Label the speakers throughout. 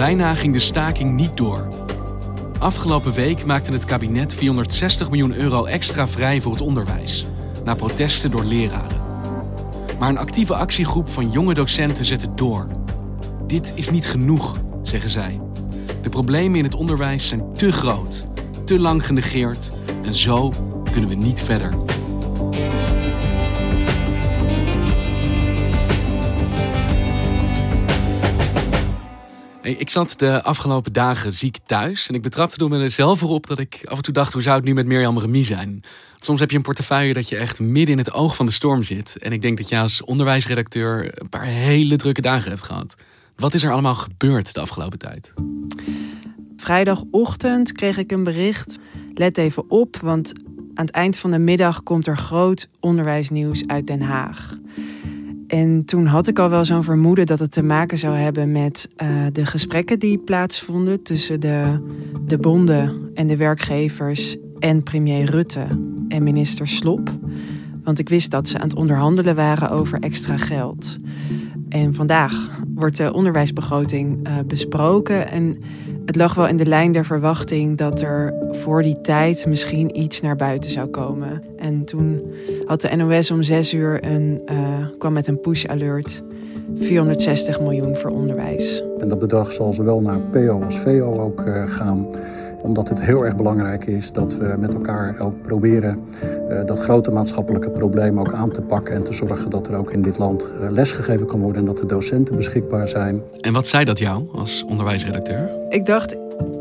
Speaker 1: Bijna ging de staking niet door. Afgelopen week maakte het kabinet 460 miljoen euro extra vrij voor het onderwijs, na protesten door leraren. Maar een actieve actiegroep van jonge docenten zette door. Dit is niet genoeg, zeggen zij. De problemen in het onderwijs zijn te groot, te lang genegeerd en zo kunnen we niet verder. Ik zat de afgelopen dagen ziek thuis en ik betrapte door mezelf erop dat ik af en toe dacht: hoe zou het nu met Mirjam Remy zijn? Soms heb je een portefeuille dat je echt midden in het oog van de storm zit. En ik denk dat je als onderwijsredacteur een paar hele drukke dagen hebt gehad. Wat is er allemaal gebeurd de afgelopen tijd?
Speaker 2: Vrijdagochtend kreeg ik een bericht. Let even op, want aan het eind van de middag komt er groot onderwijsnieuws uit Den Haag. En toen had ik al wel zo'n vermoeden dat het te maken zou hebben met uh, de gesprekken die plaatsvonden tussen de, de bonden en de werkgevers en premier Rutte en minister Slop. Want ik wist dat ze aan het onderhandelen waren over extra geld. En vandaag wordt de onderwijsbegroting uh, besproken. En het lag wel in de lijn der verwachting dat er voor die tijd misschien iets naar buiten zou komen. En toen had de NOS om zes uur een, uh, kwam met een push alert. 460 miljoen voor onderwijs.
Speaker 3: En dat bedrag zal zowel naar PO als VO ook uh, gaan omdat het heel erg belangrijk is dat we met elkaar ook proberen uh, dat grote maatschappelijke probleem ook aan te pakken en te zorgen dat er ook in dit land uh, lesgegeven kan worden en dat de docenten beschikbaar zijn.
Speaker 1: En wat zei dat jou als onderwijsredacteur?
Speaker 2: Ik dacht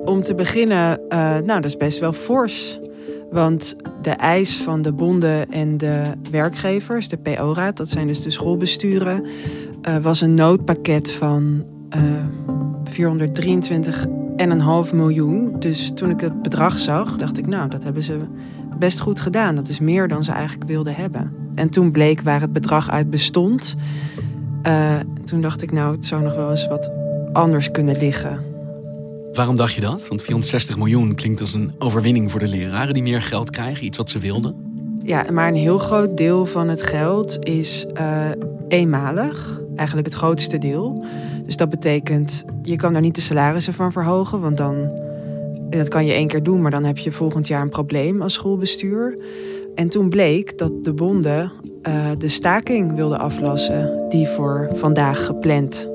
Speaker 2: om te beginnen, uh, nou dat is best wel fors. Want de eis van de bonden en de werkgevers, de PO-raad, dat zijn dus de schoolbesturen, was een noodpakket van 423 en een half miljoen. Dus toen ik het bedrag zag, dacht ik, nou, dat hebben ze best goed gedaan. Dat is meer dan ze eigenlijk wilden hebben. En toen bleek waar het bedrag uit bestond. Uh, toen dacht ik, nou, het zou nog wel eens wat anders kunnen liggen.
Speaker 1: Waarom dacht je dat? Want 460 miljoen klinkt als een overwinning voor de leraren die meer geld krijgen, iets wat ze wilden.
Speaker 2: Ja, maar een heel groot deel van het geld is uh, eenmalig. Eigenlijk het grootste deel. Dus dat betekent, je kan daar niet de salarissen van verhogen, want dan, dat kan je één keer doen, maar dan heb je volgend jaar een probleem als schoolbestuur. En toen bleek dat de bonden uh, de staking wilden aflassen die voor vandaag gepland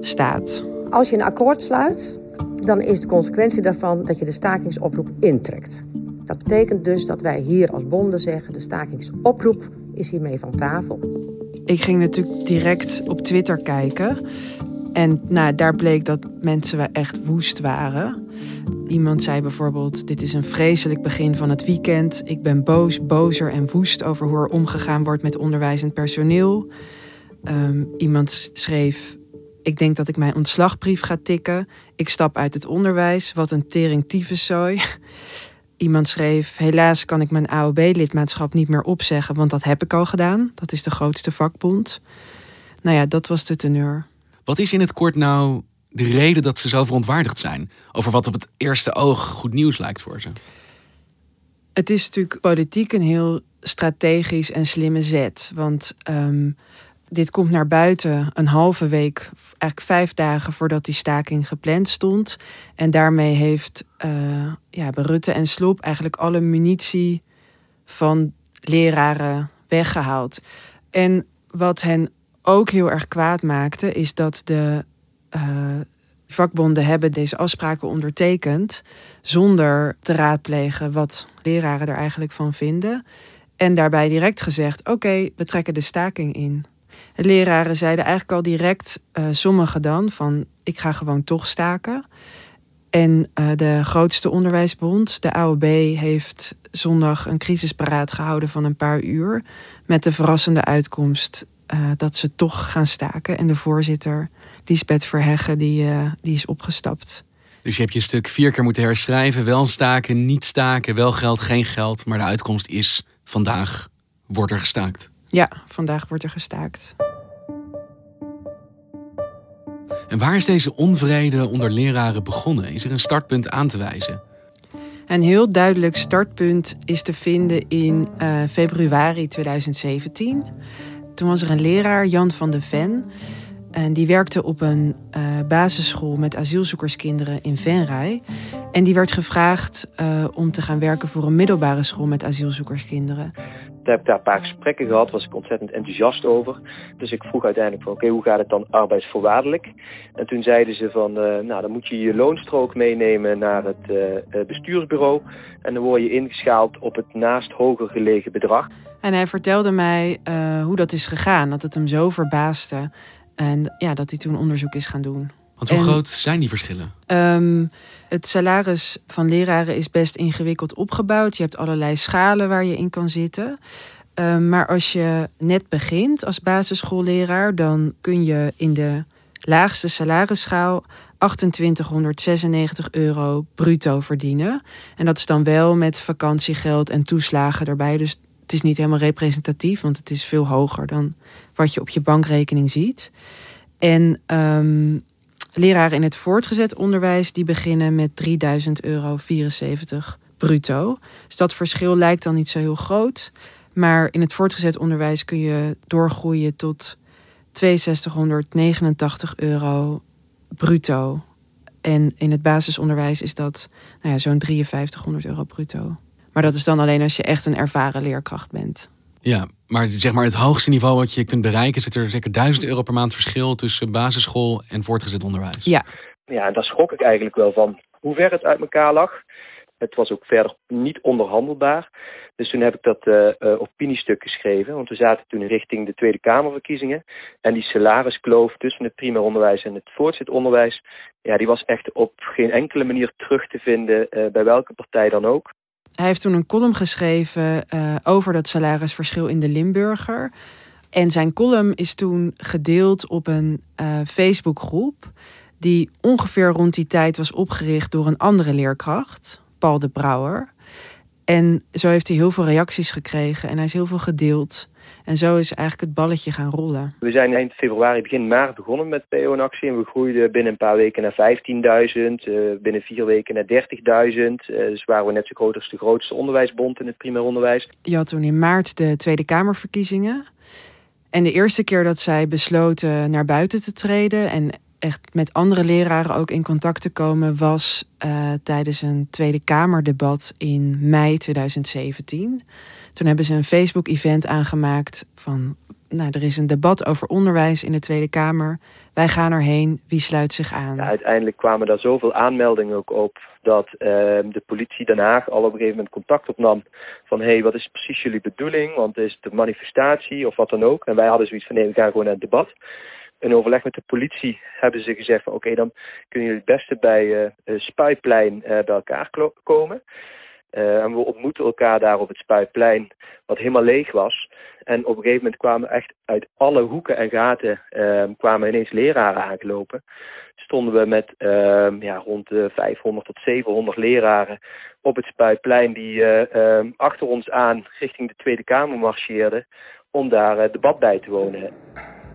Speaker 2: staat.
Speaker 4: Als je een akkoord sluit, dan is de consequentie daarvan dat je de stakingsoproep intrekt. Dat betekent dus dat wij hier als bonden zeggen, de stakingsoproep is hiermee van tafel.
Speaker 2: Ik ging natuurlijk direct op Twitter kijken. En nou, daar bleek dat mensen echt woest waren. Iemand zei bijvoorbeeld: Dit is een vreselijk begin van het weekend. Ik ben boos, bozer en woest over hoe er omgegaan wordt met onderwijzend personeel. Um, iemand schreef: Ik denk dat ik mijn ontslagbrief ga tikken. Ik stap uit het onderwijs. Wat een tering tyfuszooi. Iemand schreef: Helaas kan ik mijn AOB-lidmaatschap niet meer opzeggen, want dat heb ik al gedaan. Dat is de grootste vakbond. Nou ja, dat was de teneur.
Speaker 1: Wat is in het kort nou de reden dat ze zo verontwaardigd zijn over wat op het eerste oog goed nieuws lijkt voor ze?
Speaker 2: Het is natuurlijk politiek een heel strategisch en slimme zet. Want um, dit komt naar buiten een halve week, eigenlijk vijf dagen voordat die staking gepland stond. En daarmee heeft uh, ja, Rutte en Slop eigenlijk alle munitie van leraren, weggehaald. En wat hen ook heel erg kwaad maakte, is dat de uh, vakbonden hebben deze afspraken ondertekend zonder te raadplegen wat leraren er eigenlijk van vinden. En daarbij direct gezegd: oké, we trekken de staking in. De leraren zeiden eigenlijk al direct, uh, sommigen dan, van ik ga gewoon toch staken. En uh, de grootste onderwijsbond, de AOB, heeft zondag een crisisparaat gehouden van een paar uur. Met de verrassende uitkomst uh, dat ze toch gaan staken. En de voorzitter, Lisbeth Verheggen, die, die is opgestapt.
Speaker 1: Dus je hebt je stuk vier keer moeten herschrijven. Wel staken, niet staken, wel geld, geen geld. Maar de uitkomst is vandaag wordt er gestaakt.
Speaker 2: Ja, vandaag wordt er gestaakt.
Speaker 1: En waar is deze onvrede onder leraren begonnen? Is er een startpunt aan te wijzen?
Speaker 2: Een heel duidelijk startpunt is te vinden in uh, februari 2017. Toen was er een leraar, Jan van de Ven. En die werkte op een uh, basisschool met asielzoekerskinderen in Venray. En die werd gevraagd uh, om te gaan werken voor een middelbare school met asielzoekerskinderen.
Speaker 5: Heb ik daar een paar gesprekken gehad, was ik ontzettend enthousiast over. Dus ik vroeg uiteindelijk van oké, hoe gaat het dan arbeidsvoorwaardelijk? En toen zeiden ze van, uh, nou dan moet je je loonstrook meenemen naar het uh, bestuursbureau. En dan word je ingeschaald op het naast hoger gelegen bedrag.
Speaker 2: En hij vertelde mij hoe dat is gegaan, dat het hem zo verbaasde. En ja, dat hij toen onderzoek is gaan doen.
Speaker 1: Want hoe en, groot zijn die verschillen?
Speaker 2: Um, het salaris van leraren is best ingewikkeld opgebouwd. Je hebt allerlei schalen waar je in kan zitten. Um, maar als je net begint als basisschoolleraar, dan kun je in de laagste salarisschaal 2896 euro bruto verdienen. En dat is dan wel met vakantiegeld en toeslagen erbij. Dus het is niet helemaal representatief, want het is veel hoger dan wat je op je bankrekening ziet. En um, leraren in het voortgezet onderwijs die beginnen met 3000 euro 74 bruto. Dus dat verschil lijkt dan niet zo heel groot. Maar in het voortgezet onderwijs kun je doorgroeien tot 6289 euro bruto. En in het basisonderwijs is dat nou ja, zo'n 5300 euro bruto. Maar dat is dan alleen als je echt een ervaren leerkracht bent.
Speaker 1: Ja, maar zeg maar het hoogste niveau wat je kunt bereiken, zit er zeker 1000 euro per maand verschil tussen basisschool en voortgezet onderwijs.
Speaker 2: Ja.
Speaker 5: Ja, en daar schrok ik eigenlijk wel van hoe ver het uit elkaar lag. Het was ook verder niet onderhandelbaar. Dus toen heb ik dat uh, uh, opiniestuk geschreven. Want we zaten toen richting de Tweede Kamerverkiezingen. En die salariskloof tussen het primair onderwijs en het voortgezet onderwijs. Ja, die was echt op geen enkele manier terug te vinden uh, bij welke partij dan ook.
Speaker 2: Hij heeft toen een column geschreven uh, over dat salarisverschil in de Limburger. En zijn column is toen gedeeld op een uh, Facebookgroep. Die ongeveer rond die tijd was opgericht door een andere leerkracht, Paul de Brouwer. En zo heeft hij heel veel reacties gekregen en hij is heel veel gedeeld. En zo is eigenlijk het balletje gaan rollen.
Speaker 5: We zijn eind februari, begin maart begonnen met PO in actie. En we groeiden binnen een paar weken naar 15.000. Uh, binnen vier weken naar 30.000. Uh, dus waren we net zo groot als de grootste onderwijsbond in het primair onderwijs.
Speaker 2: Je had toen in maart de Tweede Kamerverkiezingen. En de eerste keer dat zij besloten naar buiten te treden... en echt met andere leraren ook in contact te komen... was uh, tijdens een Tweede Kamerdebat in mei 2017... Toen hebben ze een Facebook-event aangemaakt van, nou, er is een debat over onderwijs in de Tweede Kamer. Wij gaan erheen, wie sluit zich aan?
Speaker 5: Uiteindelijk kwamen daar zoveel aanmeldingen ook op dat uh, de politie Den Haag al op een gegeven moment contact opnam van hé, hey, wat is precies jullie bedoeling? Want is het een manifestatie of wat dan ook? En wij hadden zoiets van nee, we gaan gewoon naar het debat. In overleg met de politie hebben ze gezegd van oké, dan kunnen jullie het beste bij uh, Spuiplein uh, bij elkaar komen. Uh, en we ontmoetten elkaar daar op het Spuitplein, wat helemaal leeg was. En op een gegeven moment kwamen echt uit alle hoeken en gaten uh, kwamen ineens leraren aangelopen. Stonden we met uh, ja, rond de 500 tot 700 leraren op het Spuitplein die uh, achter ons aan richting de Tweede Kamer marcheerden om daar debat bij te wonen.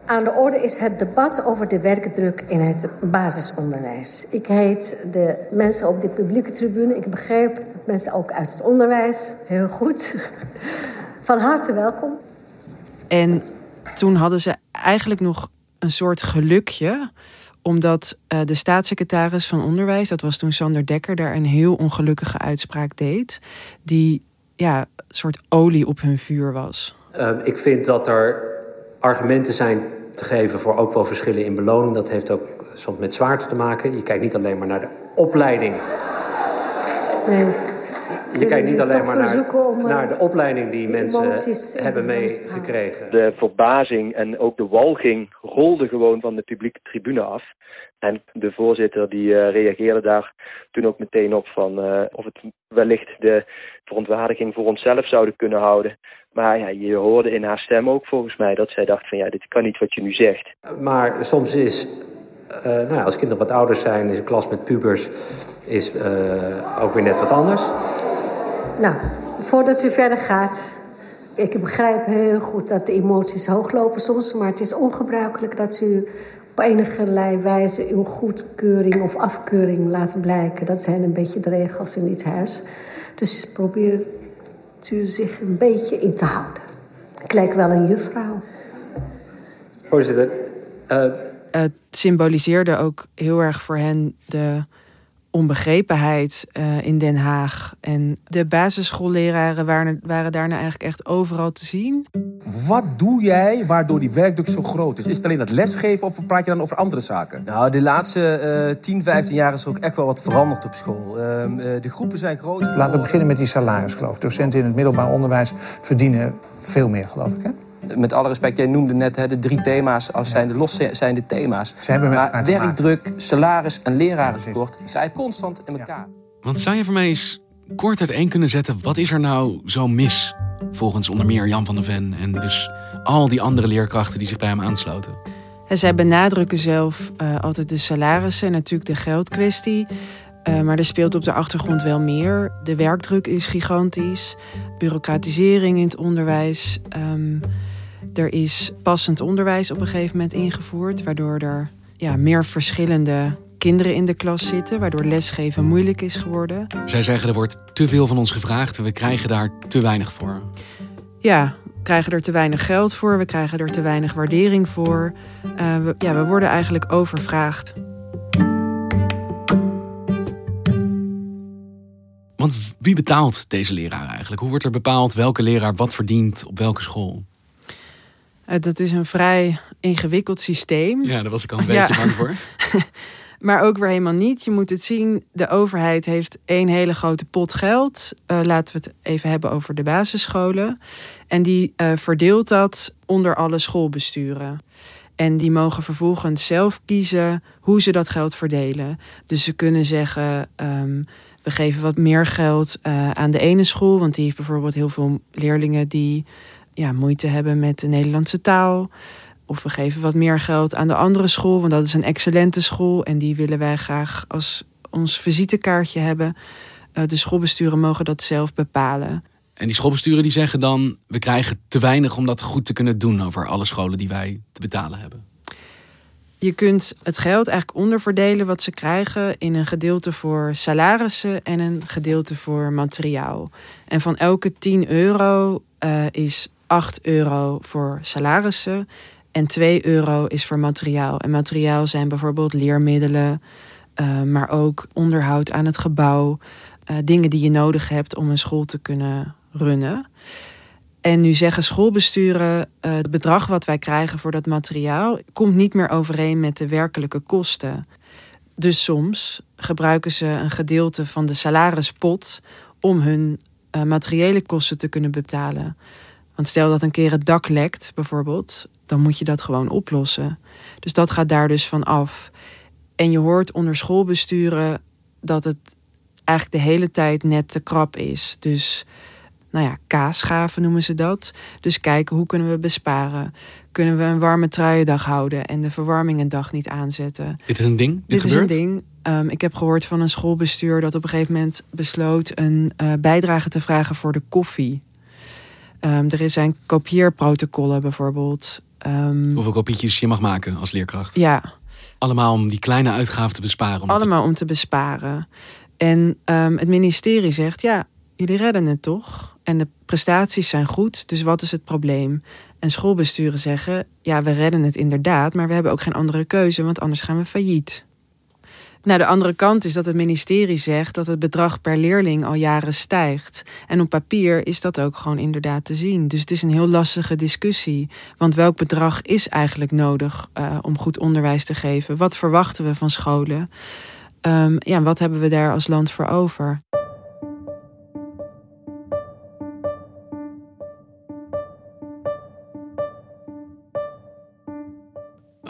Speaker 4: Aan de orde is het debat over de werkdruk in het basisonderwijs. Ik heet de mensen op de publieke tribune. Ik begreep mensen ook uit het onderwijs. Heel goed. Van harte welkom.
Speaker 2: En toen hadden ze eigenlijk nog een soort gelukje omdat uh, de staatssecretaris van Onderwijs, dat was toen Sander Dekker, daar een heel ongelukkige uitspraak deed. Die ja, een soort olie op hun vuur was.
Speaker 6: Uh, ik vind dat er argumenten zijn te geven voor ook wel verschillen in beloning. Dat heeft ook soms met zwaarte te maken. Je kijkt niet alleen maar naar de opleiding.
Speaker 4: Nee.
Speaker 6: Je kijkt niet alleen maar naar, naar de opleiding die, mensen hebben meegekregen.
Speaker 5: De verbazing en ook de walging rolde gewoon van de publieke tribune af. En de voorzitter die uh, reageerde daar toen ook meteen op van uh, of het wellicht de verontwaardiging voor onszelf zouden kunnen houden. Maar ja, je hoorde in haar stem ook volgens mij dat zij dacht van ja, dit kan niet wat je nu zegt.
Speaker 6: Maar soms is, uh, nou ja, als kinderen wat ouder zijn, is een klas met pubers is ook weer net wat anders.
Speaker 4: Nou, voordat u verder gaat, ik begrijp heel goed dat de emoties hooglopen soms, maar het is ongebruikelijk dat u op enige wijze uw goedkeuring of afkeuring laat blijken. Dat zijn een beetje de regels in dit huis. Dus probeer u zich een beetje in te houden. Ik lijk wel een juffrouw.
Speaker 6: Voorzitter. Uh...
Speaker 2: Het symboliseerde ook heel erg voor hen de onbegrepenheid uh, in Den Haag. En de basisschoolleraren waren, waren daarna eigenlijk echt overal te zien.
Speaker 7: Wat doe jij waardoor die werkdruk zo groot is? Is het alleen dat lesgeven of praat je dan over andere zaken?
Speaker 8: Nou, de laatste uh, 10, 15 jaar is er ook echt wel wat veranderd op school. Uh, de groepen zijn groot.
Speaker 9: Laten we beginnen met die salaris, geloof ik. Docenten in het middelbaar onderwijs verdienen veel meer, geloof ik, hè?
Speaker 8: Met alle respect, jij noemde net hè, de drie thema's als zijn de loszijnde thema's.
Speaker 9: Ze hebben
Speaker 8: maar werkdruk, salaris en lerarentekort zijn constant in elkaar.
Speaker 1: Want zou je voor mij eens kort uiteen kunnen zetten... wat is er nou zo mis volgens onder meer Jan van der Ven... en dus al die andere leerkrachten die zich bij hem aansloten?
Speaker 2: En zij benadrukken zelf uh, altijd de salarissen en natuurlijk de geldkwestie... Uh, maar er speelt op de achtergrond wel meer. De werkdruk is gigantisch. Bureaucratisering in het onderwijs. Um, er is passend onderwijs op een gegeven moment ingevoerd, waardoor er ja, meer verschillende kinderen in de klas zitten, waardoor lesgeven moeilijk is geworden.
Speaker 1: Zij zeggen er wordt te veel van ons gevraagd en we krijgen daar te weinig voor.
Speaker 2: Ja, we krijgen er te weinig geld voor, we krijgen er te weinig waardering voor. Uh, we, ja, we worden eigenlijk overvraagd.
Speaker 1: Want wie betaalt deze leraar eigenlijk? Hoe wordt er bepaald welke leraar wat verdient op welke school?
Speaker 2: Uh, dat is een vrij ingewikkeld systeem.
Speaker 1: Ja, daar was ik al een beetje bang voor.
Speaker 2: maar ook weer helemaal niet. Je moet het zien, de overheid heeft één hele grote pot geld. Uh, laten we het even hebben over de basisscholen. En die uh, verdeelt dat onder alle schoolbesturen. En die mogen vervolgens zelf kiezen hoe ze dat geld verdelen. Dus ze kunnen zeggen: um, we geven wat meer geld uh, aan de ene school, want die heeft bijvoorbeeld heel veel leerlingen die ja, moeite hebben met de Nederlandse taal. Of we geven wat meer geld aan de andere school, want dat is een excellente school en die willen wij graag als ons visitekaartje hebben. Uh, de schoolbesturen mogen dat zelf bepalen.
Speaker 1: En die schoolbesturen die zeggen dan: we krijgen te weinig om dat goed te kunnen doen over alle scholen die wij te betalen hebben.
Speaker 2: Je kunt het geld eigenlijk onderverdelen wat ze krijgen in een gedeelte voor salarissen en een gedeelte voor materiaal. En van elke 10 euro uh, is 8 euro voor salarissen en 2 euro is voor materiaal. En materiaal zijn bijvoorbeeld leermiddelen, uh, maar ook onderhoud aan het gebouw. Uh, dingen die je nodig hebt om een school te kunnen runnen. En nu zeggen schoolbesturen, uh, het bedrag wat wij krijgen voor dat materiaal komt niet meer overeen met de werkelijke kosten. Dus soms gebruiken ze een gedeelte van de salarispot om hun uh, materiële kosten te kunnen betalen. Want stel dat een keer het dak lekt, bijvoorbeeld, dan moet je dat gewoon oplossen. Dus dat gaat daar dus van af. En je hoort onder schoolbesturen dat het eigenlijk de hele tijd net te krap is. Dus nou ja, kaasschaven noemen ze dat. Dus kijken hoe kunnen we besparen. Kunnen we een warme truiendag houden en de verwarming een dag niet aanzetten.
Speaker 1: Dit is een ding?
Speaker 2: Dit,
Speaker 1: Dit
Speaker 2: is
Speaker 1: gebeurt?
Speaker 2: een ding. Um, ik heb gehoord van een schoolbestuur dat op een gegeven moment besloot een uh, bijdrage te vragen voor de koffie. Um, er zijn kopieerprotocollen bijvoorbeeld. Um,
Speaker 1: Hoeveel kopietjes je mag maken als leerkracht?
Speaker 2: Ja.
Speaker 1: Allemaal om die kleine uitgaven te besparen.
Speaker 2: Allemaal te... om te besparen. En het ministerie zegt, ja, jullie redden het toch? En de prestaties zijn goed, dus wat is het probleem? En schoolbesturen zeggen, ja, we redden het inderdaad, maar we hebben ook geen andere keuze, want anders gaan we failliet. Nou, de andere kant is dat het ministerie zegt dat het bedrag per leerling al jaren stijgt. En op papier is dat ook gewoon inderdaad te zien. Dus het is een heel lastige discussie. Want welk bedrag is eigenlijk nodig uh, om goed onderwijs te geven? Wat verwachten we van scholen? Um, ja, wat hebben we daar als land voor over?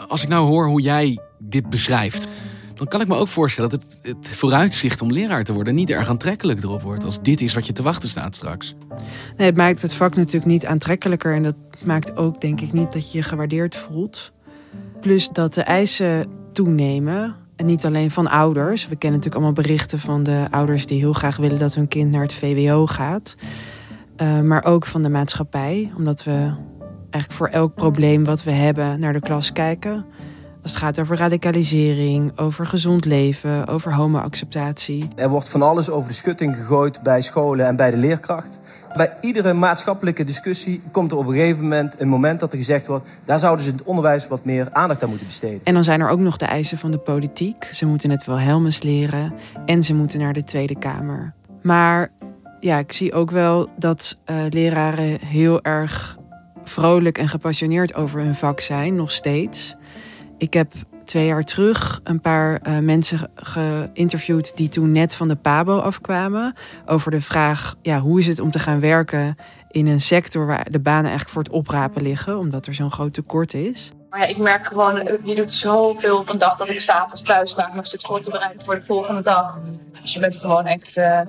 Speaker 1: Als ik nou hoor hoe jij dit beschrijft, dan kan ik me ook voorstellen dat het, het, vooruitzicht om leraar te worden niet erg aantrekkelijk erop wordt. Als dit is wat je te wachten staat straks.
Speaker 2: Nee, het maakt het vak natuurlijk niet aantrekkelijker. En dat maakt ook, denk ik, niet dat je je gewaardeerd voelt. Plus dat de eisen toenemen. En niet alleen van ouders. We kennen natuurlijk allemaal berichten van de ouders die heel graag willen dat hun kind naar het VWO gaat. Uh, maar ook van de maatschappij. Omdat we eigenlijk voor elk probleem wat we hebben naar de klas kijken. Als het gaat over radicalisering, over gezond leven, over homoacceptatie.
Speaker 8: Er wordt van alles over de schutting gegooid bij scholen en bij de leerkracht. Bij iedere maatschappelijke discussie komt er op een gegeven moment een moment dat er gezegd wordt: daar zouden ze in het onderwijs wat meer aandacht aan moeten besteden.
Speaker 2: En dan zijn er ook nog de eisen van de politiek. Ze moeten het Wilhelmus leren en ze moeten naar de Tweede Kamer. Maar ja, ik zie ook wel dat uh, leraren heel erg vrolijk en gepassioneerd over hun vak zijn, nog steeds. Ik heb twee jaar terug een paar uh, mensen geïnterviewd die toen net van de PABO afkwamen. Over de vraag, ja, hoe is het om te gaan werken in een sector waar de banen eigenlijk voor het oprapen liggen, omdat er zo'n groot tekort is.
Speaker 10: Maar ja, ik merk gewoon, je doet zoveel van dag dat ik s'avonds thuis sta nog zit voor te bereiden voor de volgende dag. Dus je bent gewoon echt, uh,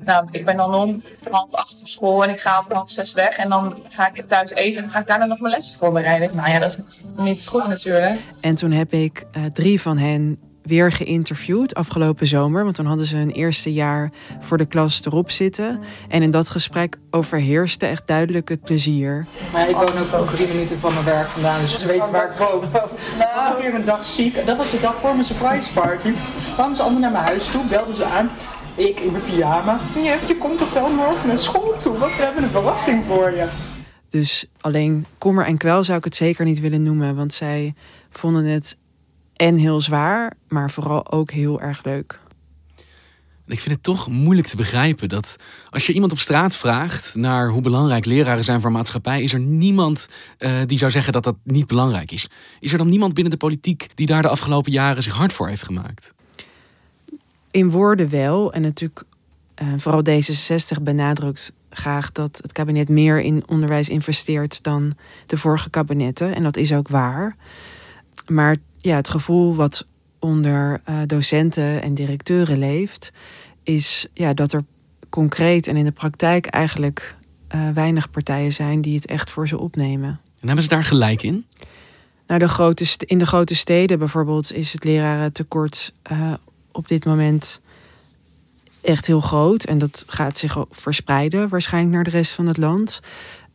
Speaker 10: nou, ik ben dan om half acht op school en ik ga om half zes weg. En dan ga ik thuis eten en ga ik daarna nog mijn lessen voorbereiden. Nou ja, dat is niet goed natuurlijk.
Speaker 2: En toen heb ik uh, drie van hen weer geïnterviewd afgelopen zomer. Want toen hadden ze hun eerste jaar voor de klas erop zitten. En in dat gesprek overheerste echt duidelijk het plezier.
Speaker 11: Maar ik woon ook wel drie minuten van mijn werk vandaan, dus ze weten waar ik woon. Nou, weer een dag ziek. Dat was de dag voor mijn surprise party. Kwamen ze allemaal naar mijn huis toe, belden ze aan. Ik in mijn pyjama. Jef, je komt toch wel morgen naar school toe? Want we hebben een verrassing voor je.
Speaker 2: Dus alleen kommer en kwel zou ik het zeker niet willen noemen. Want zij vonden het en heel zwaar, maar vooral ook heel erg leuk.
Speaker 1: Ik vind het toch moeilijk te begrijpen dat als je iemand op straat vraagt naar hoe belangrijk leraren zijn voor maatschappij, is er niemand uh, die zou zeggen dat dat niet belangrijk is. Is er dan niemand binnen de politiek die daar de afgelopen jaren zich hard voor heeft gemaakt?
Speaker 2: In woorden wel. En natuurlijk, uh, vooral D66 benadrukt graag dat het kabinet meer in onderwijs investeert dan de vorige kabinetten. En dat is ook waar. Maar ja, het gevoel wat onder uh, docenten en directeuren leeft, is ja, dat er concreet en in de praktijk eigenlijk uh, weinig partijen zijn die het echt voor ze opnemen.
Speaker 1: En hebben ze daar gelijk in?
Speaker 2: Nou, de grote in de grote steden bijvoorbeeld is het lerarentekort uh, op dit moment echt heel groot. En dat gaat zich verspreiden waarschijnlijk naar de rest van het land.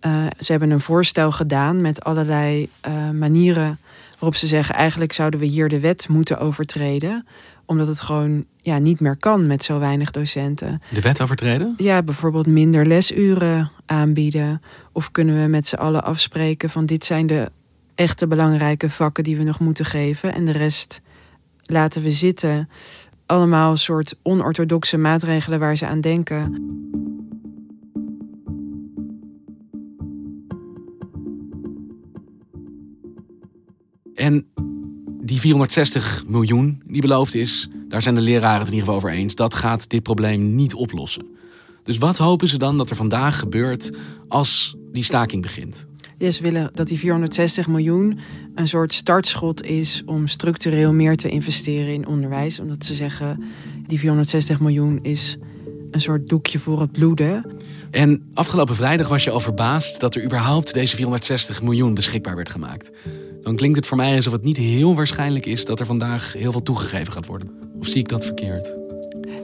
Speaker 2: Uh, ze hebben een voorstel gedaan met allerlei manieren waarop ze zeggen: eigenlijk zouden we hier de wet moeten overtreden omdat het gewoon ja, niet meer kan met zo weinig docenten.
Speaker 1: De wet overtreden?
Speaker 2: Ja, bijvoorbeeld minder lesuren aanbieden. Of kunnen we met z'n allen afspreken van dit zijn de echte belangrijke vakken die we nog moeten geven. En de rest laten we zitten. Allemaal een soort onorthodoxe maatregelen waar ze aan denken.
Speaker 1: En die 460 miljoen die beloofd is, daar zijn de leraren het in ieder geval over eens. Dat gaat dit probleem niet oplossen. Dus wat hopen ze dan dat er vandaag gebeurt als die staking begint?
Speaker 2: Ja, ze willen dat die 460 miljoen een soort startschot is om structureel meer te investeren in onderwijs. Omdat ze zeggen, die 460 miljoen is een soort doekje voor het bloeden.
Speaker 1: En afgelopen vrijdag was je al verbaasd dat er überhaupt deze 460 miljoen beschikbaar werd gemaakt dan klinkt het voor mij alsof het niet heel waarschijnlijk is dat er vandaag heel veel toegegeven gaat worden. Of zie ik dat verkeerd?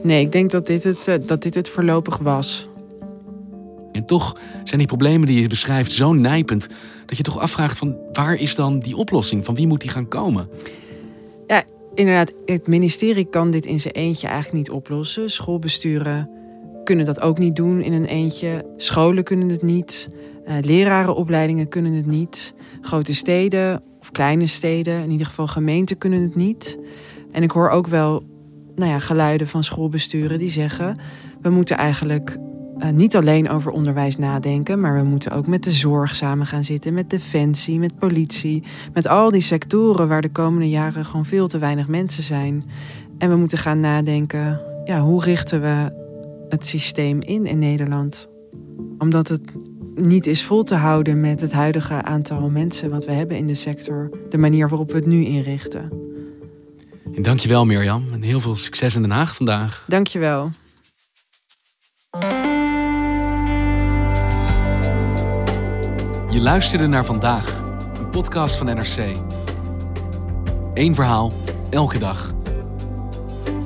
Speaker 2: Nee, ik denk dat dit het, eh, dat dit het voorlopig was.
Speaker 1: En toch zijn die problemen die je beschrijft zo nijpend dat je toch afvraagt van waar is dan die oplossing? Van wie moet die gaan komen?
Speaker 2: Ja, inderdaad, het ministerie kan dit in zijn eentje eigenlijk niet oplossen. Schoolbesturen kunnen dat ook niet doen in een eentje. Scholen kunnen het niet. Uh, lerarenopleidingen kunnen het niet. Grote steden of kleine steden, in ieder geval gemeenten, kunnen het niet. En ik hoor ook wel nou ja, geluiden van schoolbesturen die zeggen: we moeten eigenlijk uh, niet alleen over onderwijs nadenken, maar we moeten ook met de zorg samen gaan zitten, met defensie, met politie, met al die sectoren waar de komende jaren gewoon veel te weinig mensen zijn. En we moeten gaan nadenken: ja, hoe richten we het systeem in in Nederland? Omdat het niet is vol te houden met het huidige aantal mensen wat we hebben in de sector, de manier waarop we het nu inrichten.
Speaker 1: En dankjewel Mirjam en heel veel succes in Den Haag vandaag.
Speaker 2: Dankjewel.
Speaker 1: Je luisterde naar vandaag, een podcast van NRC. Eén verhaal, elke dag.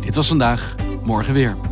Speaker 1: Dit was vandaag, morgen weer.